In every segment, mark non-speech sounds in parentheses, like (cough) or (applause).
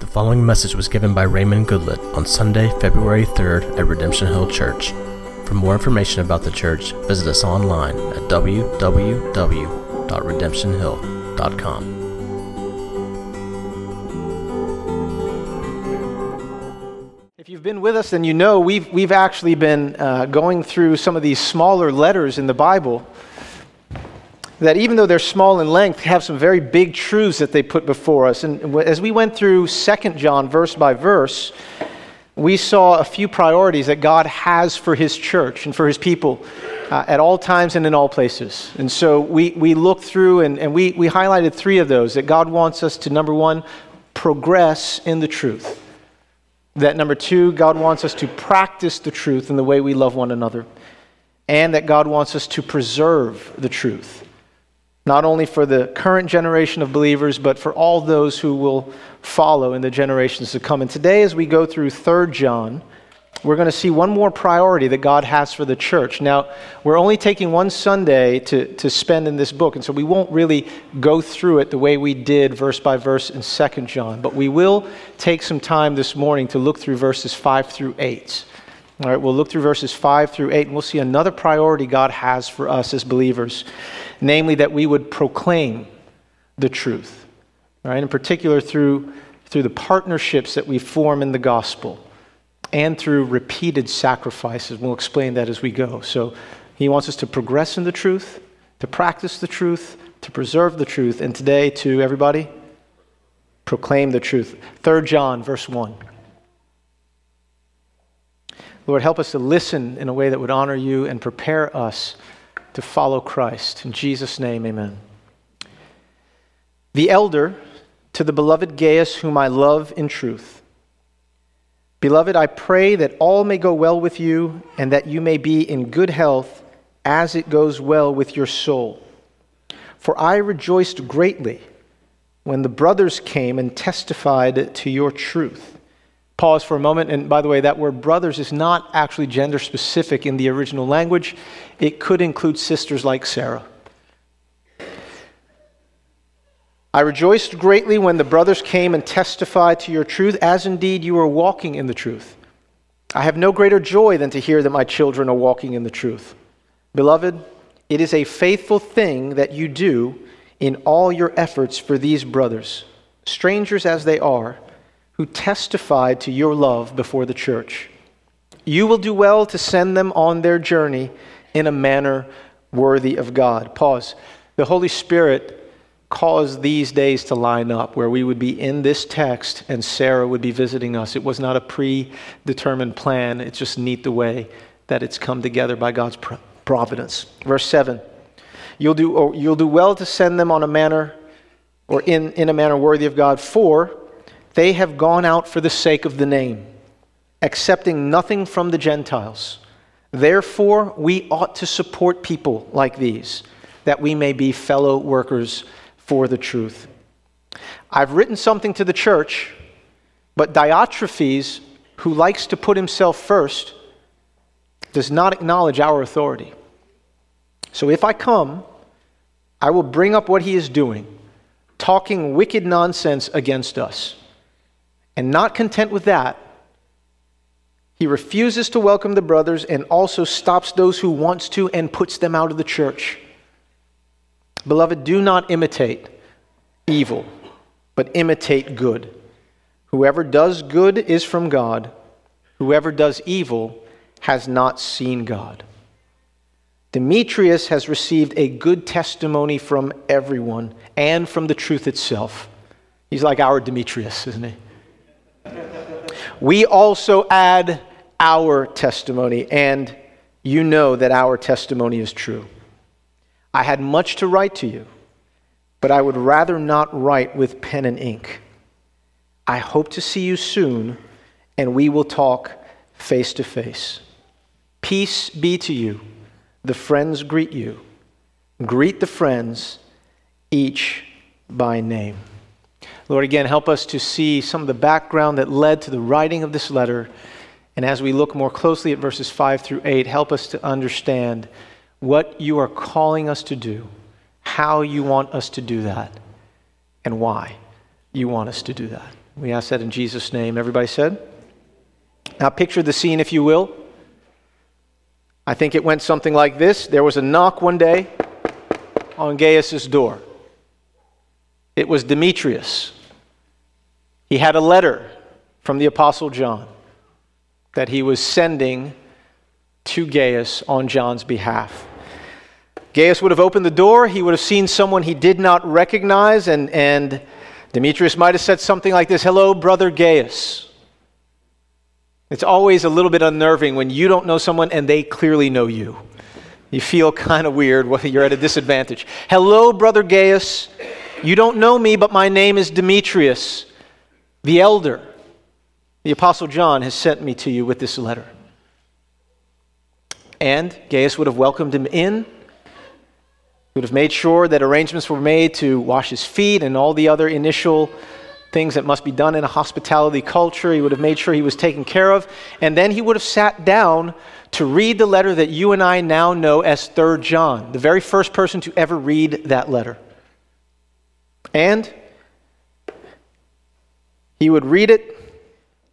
The following message was given by Raymond Goodlett on Sunday, February 3rd at Redemption Hill Church. For more information about the church, visit us online at www.redemptionhill.com. If you've been with us, then you know we've, we've actually been uh, going through some of these smaller letters in the Bible that, even though they're small in length, have some very big truths that they put before us. And as we went through Second John verse by verse, we saw a few priorities that God has for His church and for His people uh, at all times and in all places. And so we, we looked through and, and we, we highlighted three of those that God wants us to, number one, progress in the truth. That number two, God wants us to practice the truth in the way we love one another. And that God wants us to preserve the truth, not only for the current generation of believers, but for all those who will follow in the generations to come. And today, as we go through 3 John, we're going to see one more priority that God has for the church. Now, we're only taking one Sunday to, to spend in this book, and so we won't really go through it the way we did verse by verse in 2 John, but we will take some time this morning to look through verses 5 through 8. All right, we'll look through verses 5 through 8, and we'll see another priority God has for us as believers, namely that we would proclaim the truth. All right, in particular through, through the partnerships that we form in the gospel and through repeated sacrifices. We'll explain that as we go. So he wants us to progress in the truth, to practice the truth, to preserve the truth, and today to everybody proclaim the truth. 3 John, verse 1. Lord, help us to listen in a way that would honor you and prepare us to follow Christ. In Jesus' name, amen. The elder to the beloved Gaius, whom I love in truth. Beloved, I pray that all may go well with you and that you may be in good health as it goes well with your soul. For I rejoiced greatly when the brothers came and testified to your truth. Pause for a moment. And by the way, that word brothers is not actually gender specific in the original language, it could include sisters like Sarah. I rejoiced greatly when the brothers came and testified to your truth, as indeed you are walking in the truth. I have no greater joy than to hear that my children are walking in the truth. Beloved, it is a faithful thing that you do in all your efforts for these brothers, strangers as they are, who testified to your love before the church. You will do well to send them on their journey in a manner worthy of God. Pause. The Holy Spirit caused these days to line up where we would be in this text and Sarah would be visiting us. It was not a predetermined plan, it's just neat the way that it's come together by God's providence. Verse 7 You'll do, oh, you'll do well to send them on a manner or in, in a manner worthy of God, for they have gone out for the sake of the name, accepting nothing from the Gentiles. Therefore, we ought to support people like these, that we may be fellow workers for the truth. I've written something to the church, but Diotrephes, who likes to put himself first, does not acknowledge our authority. So if I come, I will bring up what he is doing, talking wicked nonsense against us. And not content with that, he refuses to welcome the brothers and also stops those who wants to and puts them out of the church. Beloved, do not imitate evil, but imitate good. Whoever does good is from God. Whoever does evil has not seen God. Demetrius has received a good testimony from everyone and from the truth itself. He's like our Demetrius, isn't he? We also add our testimony, and you know that our testimony is true. I had much to write to you, but I would rather not write with pen and ink. I hope to see you soon, and we will talk face to face. Peace be to you. The friends greet you. Greet the friends, each by name. Lord, again, help us to see some of the background that led to the writing of this letter. And as we look more closely at verses 5 through 8, help us to understand what you are calling us to do, how you want us to do that, and why you want us to do that. We ask that in Jesus' name. Everybody said? Now, picture the scene, if you will. I think it went something like this There was a knock one day on Gaius' door. It was Demetrius. He had a letter from the Apostle John that he was sending to Gaius on John's behalf. Gaius would have opened the door, he would have seen someone he did not recognize, and, and Demetrius might have said something like this Hello, brother Gaius. It's always a little bit unnerving when you don't know someone and they clearly know you. You feel (laughs) kind of weird you're at a disadvantage. Hello, brother Gaius. You don't know me, but my name is Demetrius, the elder. The Apostle John has sent me to you with this letter. And Gaius would have welcomed him in. He would have made sure that arrangements were made to wash his feet and all the other initial things that must be done in a hospitality culture. He would have made sure he was taken care of. And then he would have sat down to read the letter that you and I now know as 3rd John, the very first person to ever read that letter. And he would read it,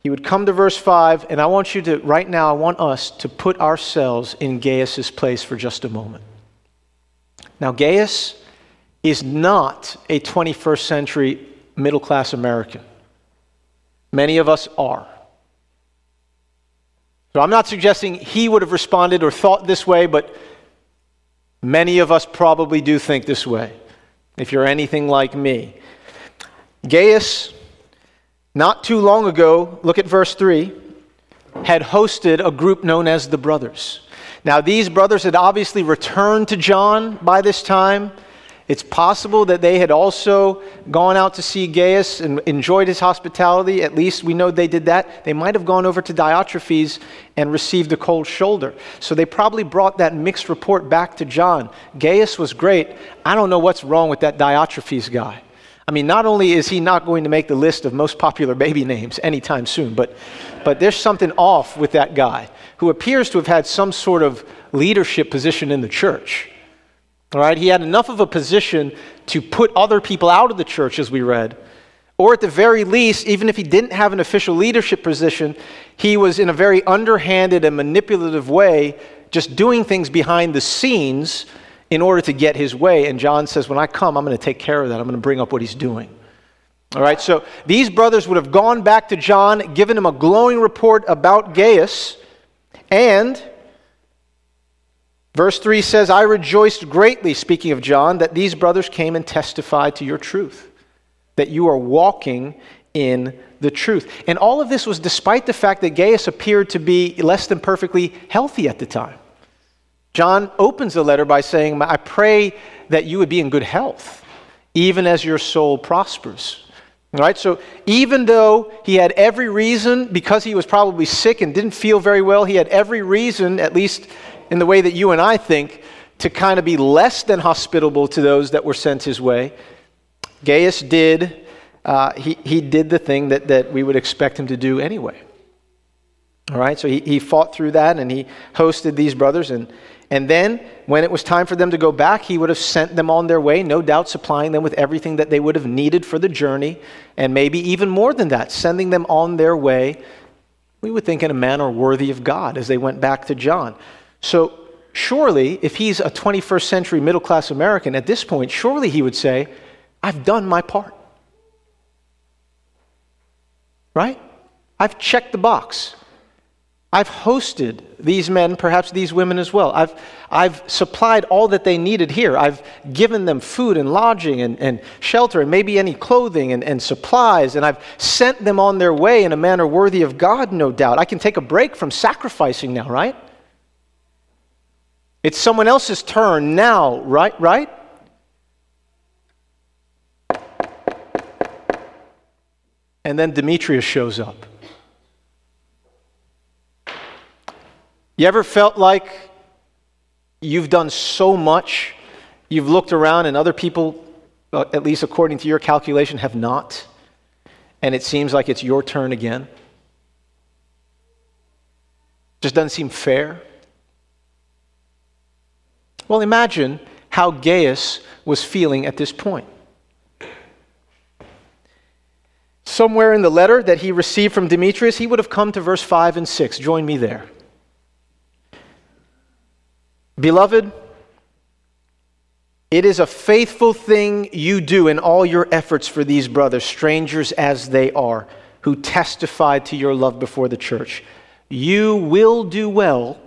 he would come to verse 5, and I want you to, right now, I want us to put ourselves in Gaius's place for just a moment. Now, Gaius is not a 21st century middle class American. Many of us are. So I'm not suggesting he would have responded or thought this way, but many of us probably do think this way, if you're anything like me. Gaius, not too long ago, look at verse 3, had hosted a group known as the Brothers. Now, these brothers had obviously returned to John by this time. It's possible that they had also gone out to see Gaius and enjoyed his hospitality. At least we know they did that. They might have gone over to Diotrephes and received a cold shoulder. So they probably brought that mixed report back to John. Gaius was great. I don't know what's wrong with that Diotrephes guy. I mean, not only is he not going to make the list of most popular baby names anytime soon, but, but there's something off with that guy who appears to have had some sort of leadership position in the church. All right, he had enough of a position to put other people out of the church, as we read. Or at the very least, even if he didn't have an official leadership position, he was in a very underhanded and manipulative way just doing things behind the scenes in order to get his way. And John says, When I come, I'm going to take care of that. I'm going to bring up what he's doing. All right, so these brothers would have gone back to John, given him a glowing report about Gaius, and Verse 3 says, I rejoiced greatly, speaking of John, that these brothers came and testified to your truth, that you are walking in the truth. And all of this was despite the fact that Gaius appeared to be less than perfectly healthy at the time. John opens the letter by saying, I pray that you would be in good health, even as your soul prospers. All right, so even though he had every reason, because he was probably sick and didn't feel very well, he had every reason, at least in the way that you and I think, to kind of be less than hospitable to those that were sent his way. Gaius did, uh, he, he did the thing that, that we would expect him to do anyway. All right, so he, he fought through that and he hosted these brothers. And, and then, when it was time for them to go back, he would have sent them on their way, no doubt supplying them with everything that they would have needed for the journey, and maybe even more than that, sending them on their way, we would think in a manner worthy of God as they went back to John. So, surely, if he's a 21st century middle class American at this point, surely he would say, I've done my part. Right? I've checked the box. I've hosted these men, perhaps these women as well. I've, I've supplied all that they needed here. I've given them food and lodging and, and shelter and maybe any clothing and, and supplies, and I've sent them on their way in a manner worthy of God, no doubt. I can take a break from sacrificing now, right? It's someone else's turn now, right? Right? And then Demetrius shows up. You ever felt like you've done so much, you've looked around, and other people, uh, at least according to your calculation, have not? And it seems like it's your turn again? Just doesn't seem fair. Well, imagine how Gaius was feeling at this point. somewhere in the letter that he received from Demetrius, he would have come to verse 5 and 6. Join me there. Beloved, it is a faithful thing you do in all your efforts for these brothers, strangers as they are, who testified to your love before the church. You will do well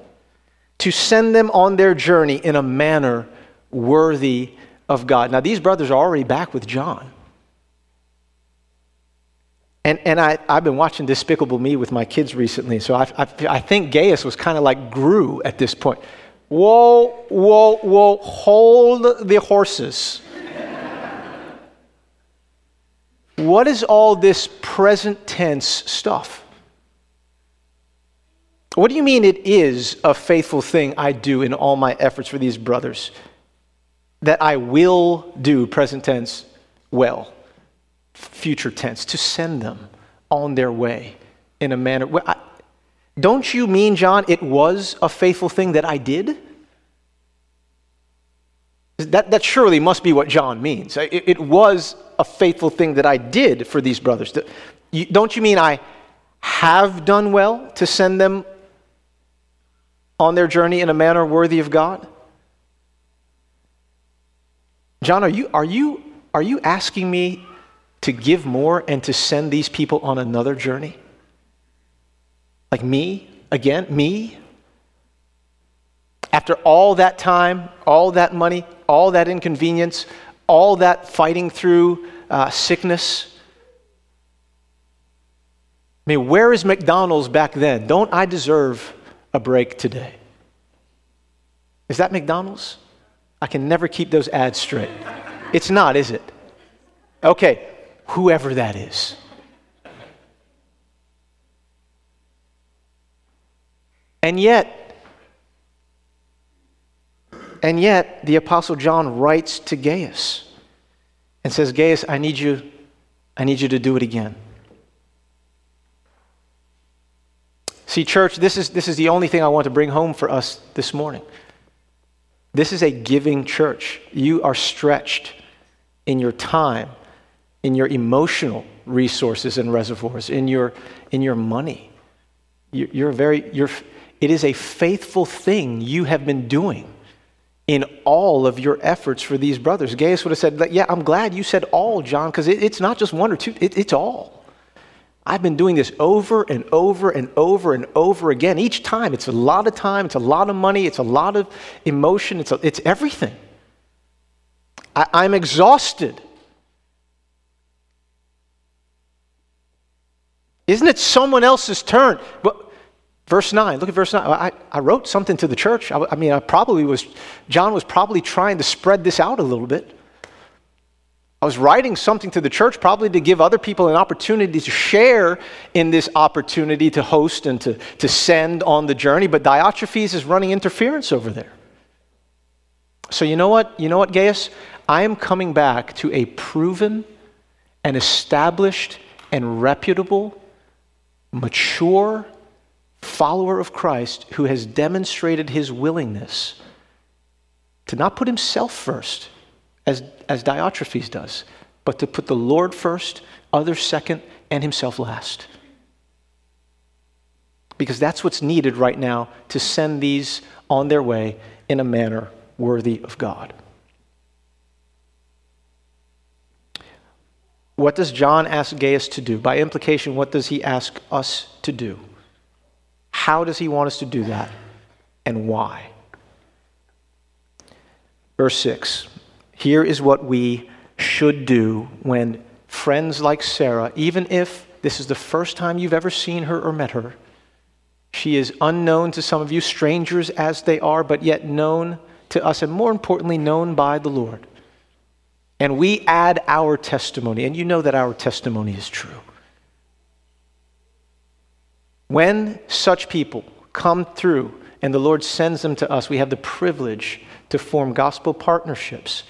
to send them on their journey in a manner worthy of God. Now, these brothers are already back with John. And, and I, I've been watching Despicable Me with my kids recently, so I, I, I think Gaius was kind of like Gru at this point. Whoa, whoa, whoa, hold the horses. what is all this present tense stuff? What do you mean it is a faithful thing I do in all my efforts for these brothers? That I will do, present tense, well, future tense, to send them on their way in a manner. I, don't you mean, John, it was a faithful thing that I did? That, that surely must be what John means. It, it was a faithful thing that I did for these brothers. Don't you mean I have done well to send them on their journey in a manner worthy of God? John, are you, are you, are you asking me to give more and to send these people on another journey? Like me? Again? Me? After all that time, all that money, all that inconvenience, all that fighting through uh, sickness. I mean, where is McDonald's back then? Don't I deserve a break today? Is that McDonald's? I can never keep those ads straight. It's not, is it? Okay, whoever that is. And yet, and yet, the Apostle John writes to Gaius and says, Gaius, I need you, I need you to do it again. See, church, this is, this is the only thing I want to bring home for us this morning. This is a giving church. You are stretched in your time, in your emotional resources and reservoirs, in your, in your money. You're very, you're, it is a faithful thing you have been doing in all of your efforts for these brothers. Gaius would have said, Yeah, I'm glad you said all, John, because it, it's not just one or two, it, it's all. I've been doing this over and over and over and over again. Each time, it's a lot of time, it's a lot of money, it's a lot of emotion, it's, a, it's everything. I, I'm exhausted. Isn't it someone else's turn? But Verse 9, look at verse 9. I, I wrote something to the church. I, I, mean, I probably was, John was probably trying to spread this out a little bit. I was writing something to the church, probably to give other people an opportunity to share in this opportunity to host and to, to send on the journey, but Diotrephes is running interference over there. So, you know what? You know what, Gaius? I am coming back to a proven and established and reputable, mature, follower of Christ who has demonstrated his willingness to not put himself first, as, as Diotrephes does, but to put the Lord first, others second, and himself last. Because that's what's needed right now to send these on their way in a manner worthy of God. What does John ask Gaius to do? By implication, what does he ask us to do? How does he want us to do that? And why? Verse 6 Here is what we should do when friends like Sarah, even if this is the first time you've ever seen her or met her, she is unknown to some of you, strangers as they are, but yet known to us, and more importantly, known by the Lord. And we add our testimony, and you know that our testimony is true. When such people come through and the Lord sends them to us, we have the privilege to form gospel partnerships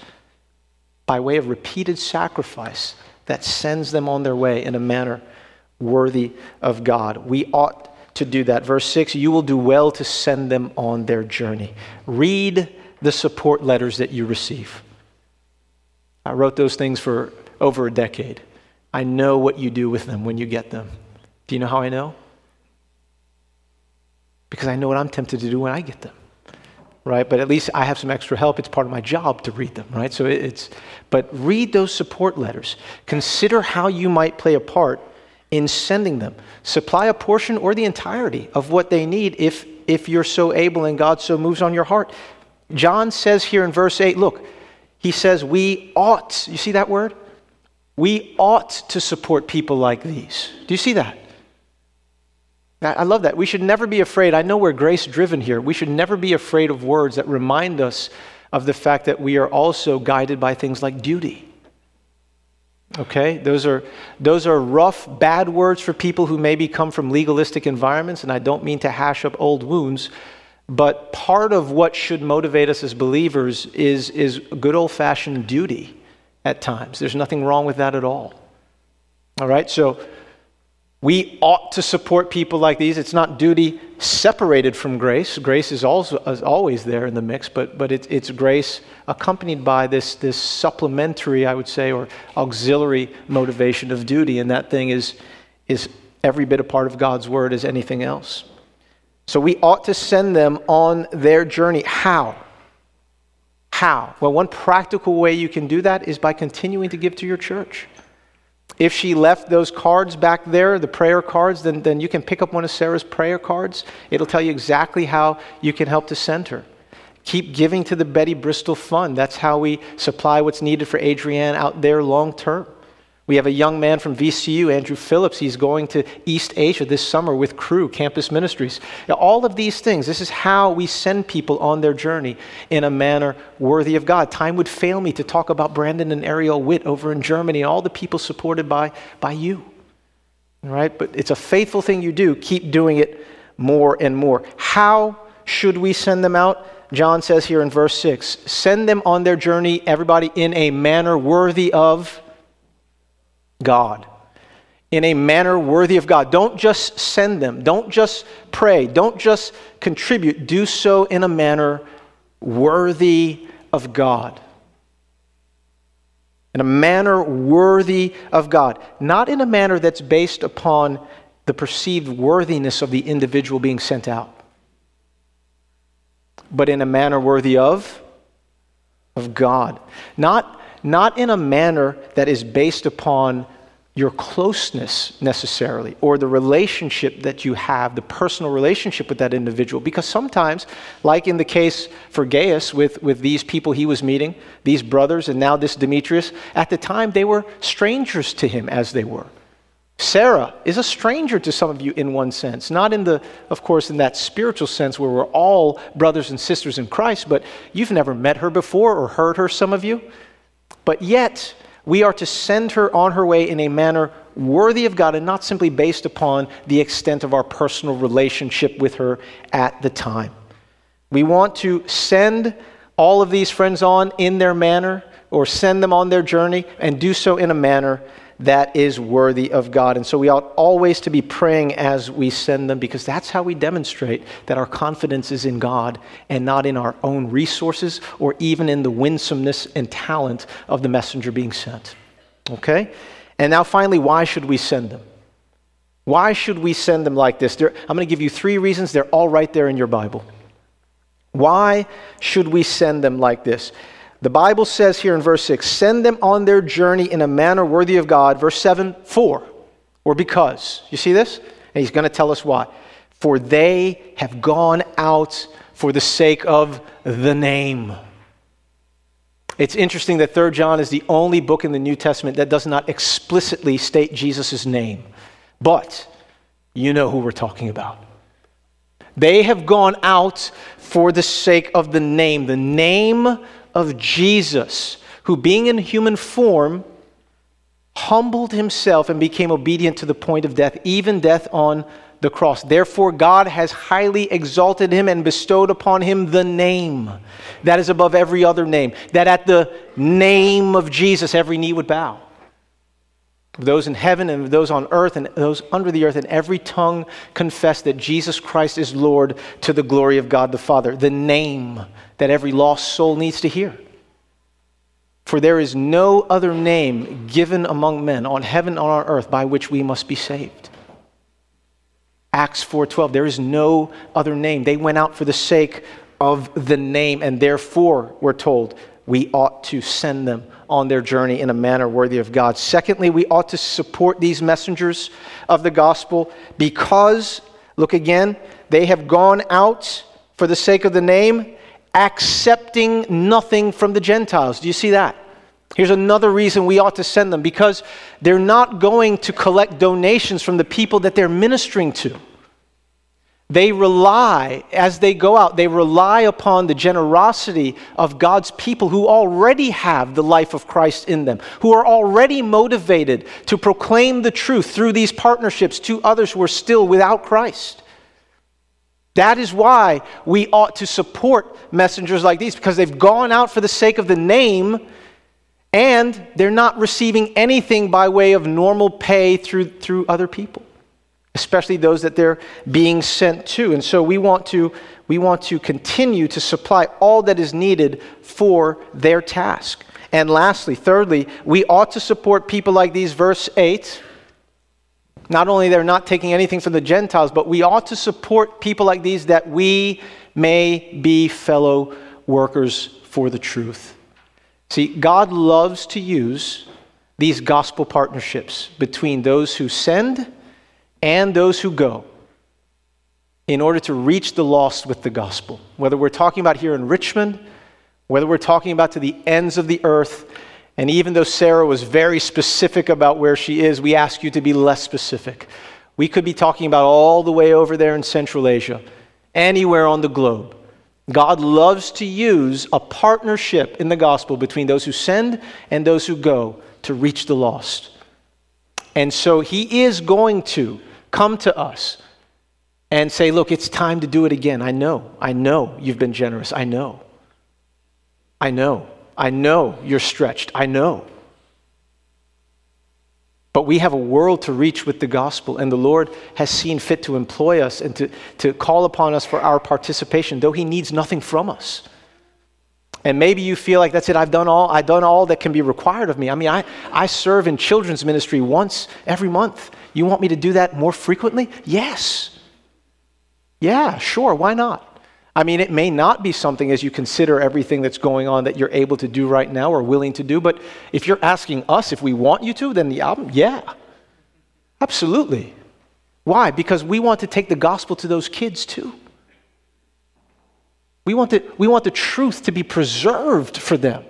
by way of repeated sacrifice that sends them on their way in a manner worthy of God. We ought to do that. Verse 6 You will do well to send them on their journey. Read the support letters that you receive. I wrote those things for over a decade. I know what you do with them when you get them. Do you know how I know? Because I know what I'm tempted to do when I get them. Right? But at least I have some extra help. It's part of my job to read them, right? So it's, but read those support letters. Consider how you might play a part in sending them. Supply a portion or the entirety of what they need if, if you're so able and God so moves on your heart. John says here in verse 8, look, he says, we ought, you see that word? We ought to support people like these. Do you see that? I love that. We should never be afraid. I know we're grace driven here. We should never be afraid of words that remind us of the fact that we are also guided by things like duty. Okay? Those are, those are rough, bad words for people who maybe come from legalistic environments, and I don't mean to hash up old wounds, but part of what should motivate us as believers is, is good old fashioned duty at times. There's nothing wrong with that at all. All right? So, we ought to support people like these. It's not duty separated from grace. Grace is, also, is always there in the mix, but, but it, it's grace accompanied by this, this supplementary, I would say, or auxiliary motivation of duty. And that thing is, is every bit a part of God's word as anything else. So we ought to send them on their journey. How? How? Well, one practical way you can do that is by continuing to give to your church. If she left those cards back there, the prayer cards, then, then you can pick up one of Sarah's prayer cards. It'll tell you exactly how you can help to send her. Keep giving to the Betty Bristol Fund. That's how we supply what's needed for Adrienne out there long term. We have a young man from VCU, Andrew Phillips. He's going to East Asia this summer with Cru Campus Ministries. Now, all of these things, this is how we send people on their journey in a manner worthy of God. Time would fail me to talk about Brandon and Ariel Witt over in Germany and all the people supported by, by you. Right? But it's a faithful thing you do. Keep doing it more and more. How should we send them out? John says here in verse 6 send them on their journey, everybody, in a manner worthy of God in a manner worthy of God. Don't just send them, don't just pray, don't just contribute. Do so in a manner worthy of God. In a manner worthy of God. Not in a manner that's based upon the perceived worthiness of the individual being sent out, but in a manner worthy of, of God. Not not in a manner that is based upon your closeness necessarily or the relationship that you have, the personal relationship with that individual. Because sometimes, like in the case for Gaius with, with these people he was meeting, these brothers, and now this Demetrius, at the time they were strangers to him as they were. Sarah is a stranger to some of you in one sense, not in the, of course, in that spiritual sense where we're all brothers and sisters in Christ, but you've never met her before or heard her, some of you. But yet, we are to send her on her way in a manner worthy of God and not simply based upon the extent of our personal relationship with her at the time. We want to send all of these friends on in their manner or send them on their journey and do so in a manner that is worthy of God. And so we ought always to be praying as we send them because that's how we demonstrate that our confidence is in God and not in our own resources or even in the winsomeness and talent of the messenger being sent. Okay? And now, finally, why should we send them? Why should we send them like this? I'm going to give you three reasons. They're all right there in your Bible. Why should we send them like this? The Bible says here in verse 6 send them on their journey in a manner worthy of God. Verse 7 for, or because. You see this? And he's going to tell us why. For they have gone out for the sake of the name. It's interesting that 3 John is the only book in the New Testament that does not explicitly state Jesus' name. But you know who we're talking about. They have gone out for the sake of the name. The name of Jesus, who, being in human form, humbled himself and became obedient to the point of death, even death on the cross. Therefore, God has highly exalted him and bestowed upon him the name that is above every other name, that at the name of Jesus every knee would bow. Those in heaven and those on earth and those under the earth, and every tongue confess that Jesus Christ is Lord to the glory of God the Father. The name that every lost soul needs to hear. For there is no other name given among men on heaven and on earth by which we must be saved. Acts 4:12 there is no other name. They went out for the sake of the name and therefore we're told we ought to send them on their journey in a manner worthy of God. Secondly, we ought to support these messengers of the gospel because look again, they have gone out for the sake of the name accepting nothing from the Gentiles. Do you see that? Here's another reason we ought to send them because they're not going to collect donations from the people that they're ministering to. They rely, as they go out, they rely upon the generosity of God's people who already have the life of Christ in them, who are already motivated to proclaim the truth through these partnerships to others who are still without Christ. That is why we ought to support messengers like these because they've gone out for the sake of the name and they're not receiving anything by way of normal pay through, through other people, especially those that they're being sent to. And so we want to, we want to continue to supply all that is needed for their task. And lastly, thirdly, we ought to support people like these, verse 8. Not only they're not taking anything from the Gentiles, but we ought to support people like these that we may be fellow workers for the truth. See, God loves to use these gospel partnerships between those who send and those who go in order to reach the lost with the gospel. Whether we're talking about here in Richmond, whether we're talking about to the ends of the earth, and even though Sarah was very specific about where she is, we ask you to be less specific. We could be talking about all the way over there in Central Asia, anywhere on the globe. God loves to use a partnership in the gospel between those who send and those who go to reach the lost. And so he is going to come to us and say, Look, it's time to do it again. I know. I know you've been generous. I know. I know. I know you're stretched. I know. But we have a world to reach with the gospel, and the Lord has seen fit to employ us and to, to call upon us for our participation, though He needs nothing from us. And maybe you feel like that's it, I've done all, I've done all that can be required of me. I mean, I, I serve in children's ministry once every month. You want me to do that more frequently? Yes. Yeah, sure, why not? I mean, it may not be something as you consider everything that's going on that you're able to do right now or willing to do, but if you're asking us if we want you to, then the album, yeah, absolutely. Why? Because we want to take the gospel to those kids too. We want, the, we want the truth to be preserved for them,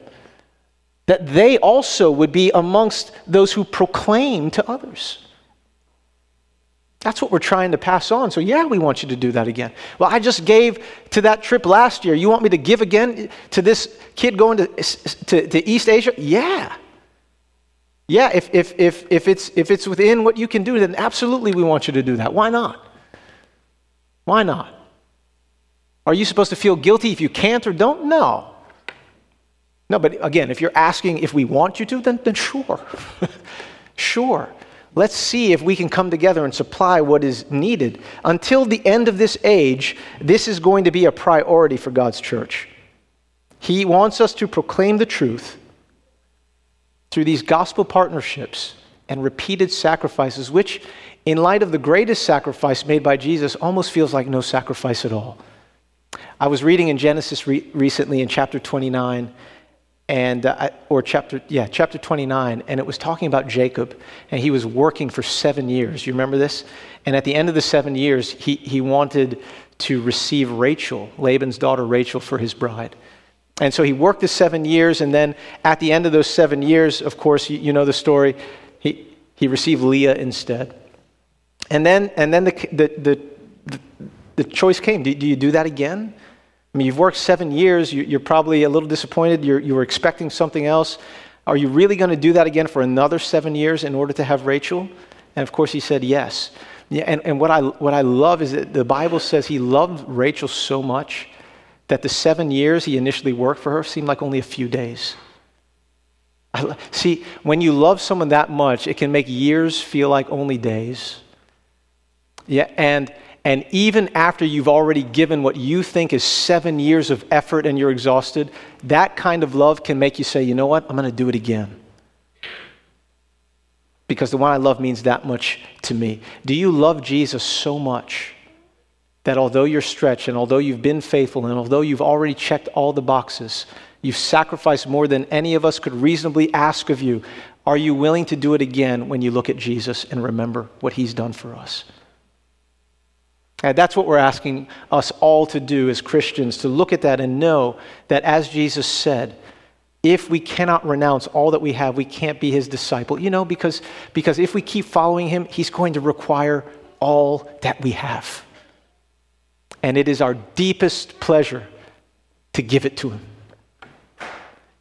that they also would be amongst those who proclaim to others. That's what we're trying to pass on. So, yeah, we want you to do that again. Well, I just gave to that trip last year. You want me to give again to this kid going to, to, to East Asia? Yeah. Yeah, if, if, if, if, it's, if it's within what you can do, then absolutely we want you to do that. Why not? Why not? Are you supposed to feel guilty if you can't or don't? No. No, but again, if you're asking if we want you to, then, then sure. (laughs) sure. Let's see if we can come together and supply what is needed. Until the end of this age, this is going to be a priority for God's church. He wants us to proclaim the truth through these gospel partnerships and repeated sacrifices, which, in light of the greatest sacrifice made by Jesus, almost feels like no sacrifice at all. I was reading in Genesis re- recently in chapter 29 and uh, or chapter yeah chapter 29 and it was talking about jacob and he was working for seven years. You remember this? And at the end of the seven years he, he wanted to receive rachel laban's daughter rachel for his bride. And so he worked the seven years and then at the end of those seven years of course you, you know the story he, he received leah instead. And then and then the, the, the, the, choice came. Do, do you do that again I mean, you've worked seven years, you're probably a little disappointed, you're, you were expecting something else. Are you really going to do that again for another seven years in order to have Rachel? And of course, he said yes. Yeah, and, and what, I, what I love is that the Bible says he loved Rachel so much that the seven years he initially worked for her seemed like only a few days. I, see, when you love someone that much, it can make years feel like only days. Yeah, and And even after you've already given what you think is seven years of effort and you're exhausted, that kind of love can make you say, you know what, I'm going to do it again. Because the one I love means that much to me. Do you love Jesus so much that although you're stretched and although you've been faithful and although you've already checked all the boxes, you've sacrificed more than any of us could reasonably ask of you, are you willing to do it again when you look at Jesus and remember what he's done for us? And that's what we're asking us all to do as Christians to look at that and know that, as Jesus said, if we cannot renounce all that we have, we can't be his disciple. You know, because, because if we keep following him, he's going to require all that we have. And it is our deepest pleasure to give it to him.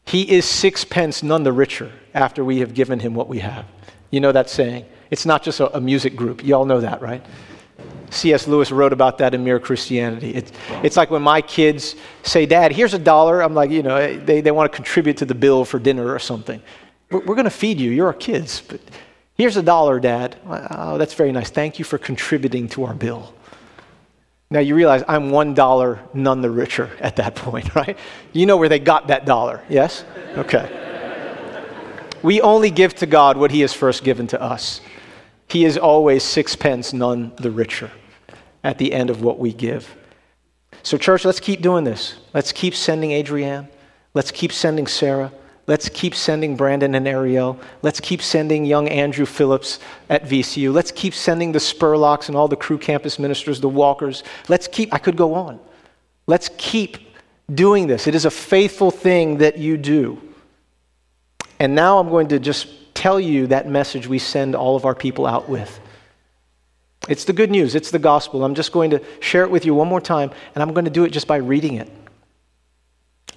He is sixpence none the richer after we have given him what we have. You know that saying? It's not just a, a music group. You all know that, right? C.S. Lewis wrote about that in Mere Christianity. It's, it's like when my kids say, Dad, here's a dollar. I'm like, you know, they, they want to contribute to the bill for dinner or something. We're, we're going to feed you. You're our kids. But here's a dollar, Dad. Oh, that's very nice. Thank you for contributing to our bill. Now you realize I'm one dollar none the richer at that point, (laughs) right? You know where they got that dollar, yes? Okay. we only give to God what He has first given to us. He is always sixpence none the richer at the end of what we give. So, church, let's keep doing this. Let's keep sending Adrienne. Let's keep sending Sarah. Let's keep sending Brandon and Ariel. Let's keep sending young Andrew Phillips at VCU. Let's keep sending the Spurlocks and all the Cru campus ministers, the Walkers. Let's keep, I could go on. Let's keep doing this. It is a faithful thing that you do. And now I'm going to just tell you that message we send all of our people out with. It's the good news, it's the gospel. I'm just going to share it with you one more time, and I'm going to do it just by reading it.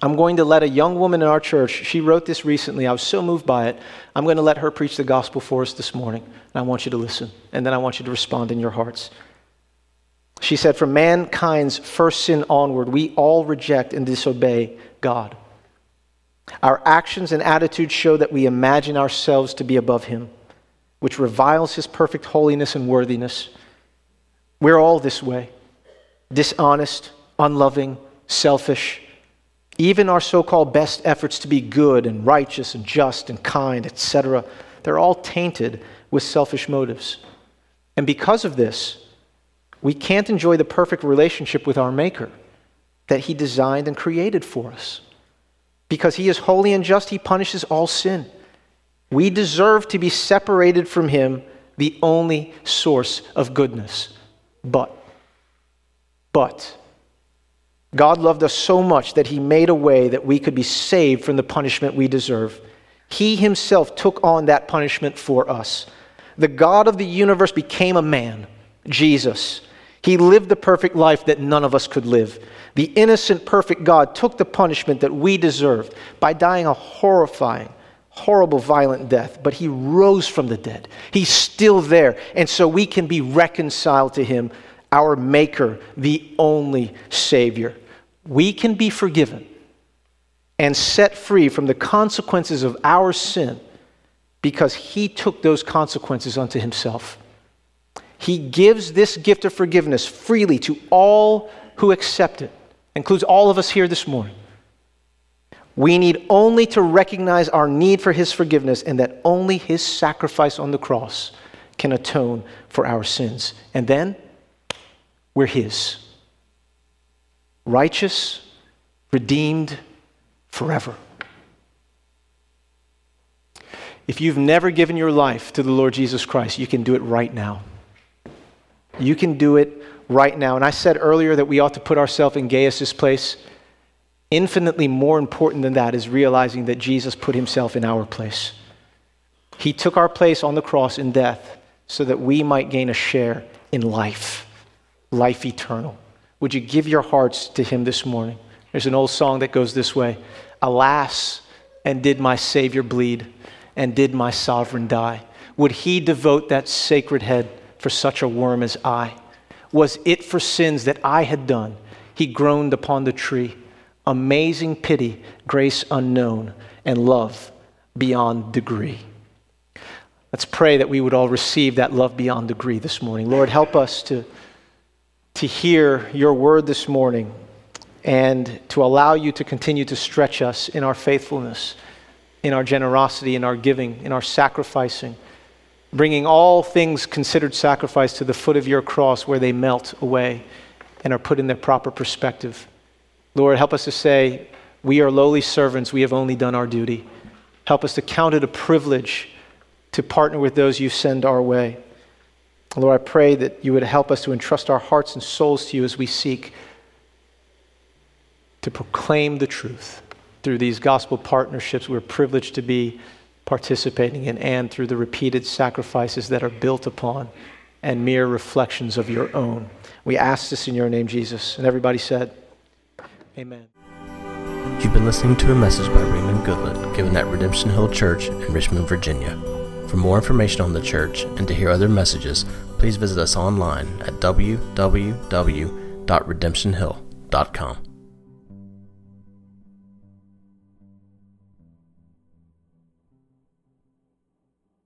I'm going to let a young woman in our church, she wrote this recently. I was so moved by it. I'm going to let her preach the gospel for us this morning. And I want you to listen. And then I want you to respond in your hearts. She said, From mankind's first sin onward, we all reject and disobey God. Our actions and attitudes show that we imagine ourselves to be above Him, which reviles His perfect holiness and worthiness. We're all this way dishonest, unloving, selfish even our so called best efforts to be good and righteous and just and kind, etc., they're all tainted with selfish motives. And because of this, we can't enjoy the perfect relationship with our Maker that He designed and created for us. Because He is holy and just, He punishes all sin. We deserve to be separated from Him, the only source of goodness. But, but, God loved us so much that he made a way that we could be saved from the punishment we deserve. He himself took on that punishment for us. The God of the universe became a man, Jesus. He lived the perfect life that none of us could live. The innocent, perfect God took the punishment that we deserved by dying a horrifying, horrible, violent death, but he rose from the dead. He's still there, and so we can be reconciled to him, our Maker, the only Savior we can be forgiven and set free from the consequences of our sin because he took those consequences unto himself. He gives this gift of forgiveness freely to all who accept it, includes all of us here this morning. We need only to recognize our need for his forgiveness and that only his sacrifice on the cross can atone for our sins. And then we're his righteous, redeemed forever. If you've never given your life to the Lord Jesus Christ, you can do it right now. You can do it right now. And I said earlier that we ought to put ourselves in Gaius' place. Infinitely more important than that is realizing that Jesus put himself in our place. He took our place on the cross in death so that we might gain a share in life, life eternal. Would you give your hearts to him this morning? There's an old song that goes this way Alas, and did my Savior bleed, and did my sovereign die? Would he devote that sacred head for such a worm as I? Was it for sins that I had done? He groaned upon the tree. Amazing pity, grace unknown, and love beyond degree. Let's pray that we would all receive that love beyond degree this morning. Lord, help us to to hear your word this morning and to allow you to continue to stretch us in our faithfulness, in our generosity, in our giving, in our sacrificing, bringing all things considered sacrifice to the foot of your cross where they melt away and are put in their proper perspective. Lord, help us to say, We are lowly servants, we have only done our duty. Help us to count it a privilege to partner with those you send our way. Lord, I pray that you would help us to entrust our hearts and souls to you as we seek to proclaim the truth through these gospel partnerships we're privileged to be participating in and through the repeated sacrifices that are built upon and mere reflections of your own. We ask this in your name, Jesus. And everybody said, Amen. You've been listening to a message by Raymond Goodlett given at Redemption Hill Church in Richmond, Virginia. For more information on the church and to hear other messages, please visit us online at www.redemptionhill.com.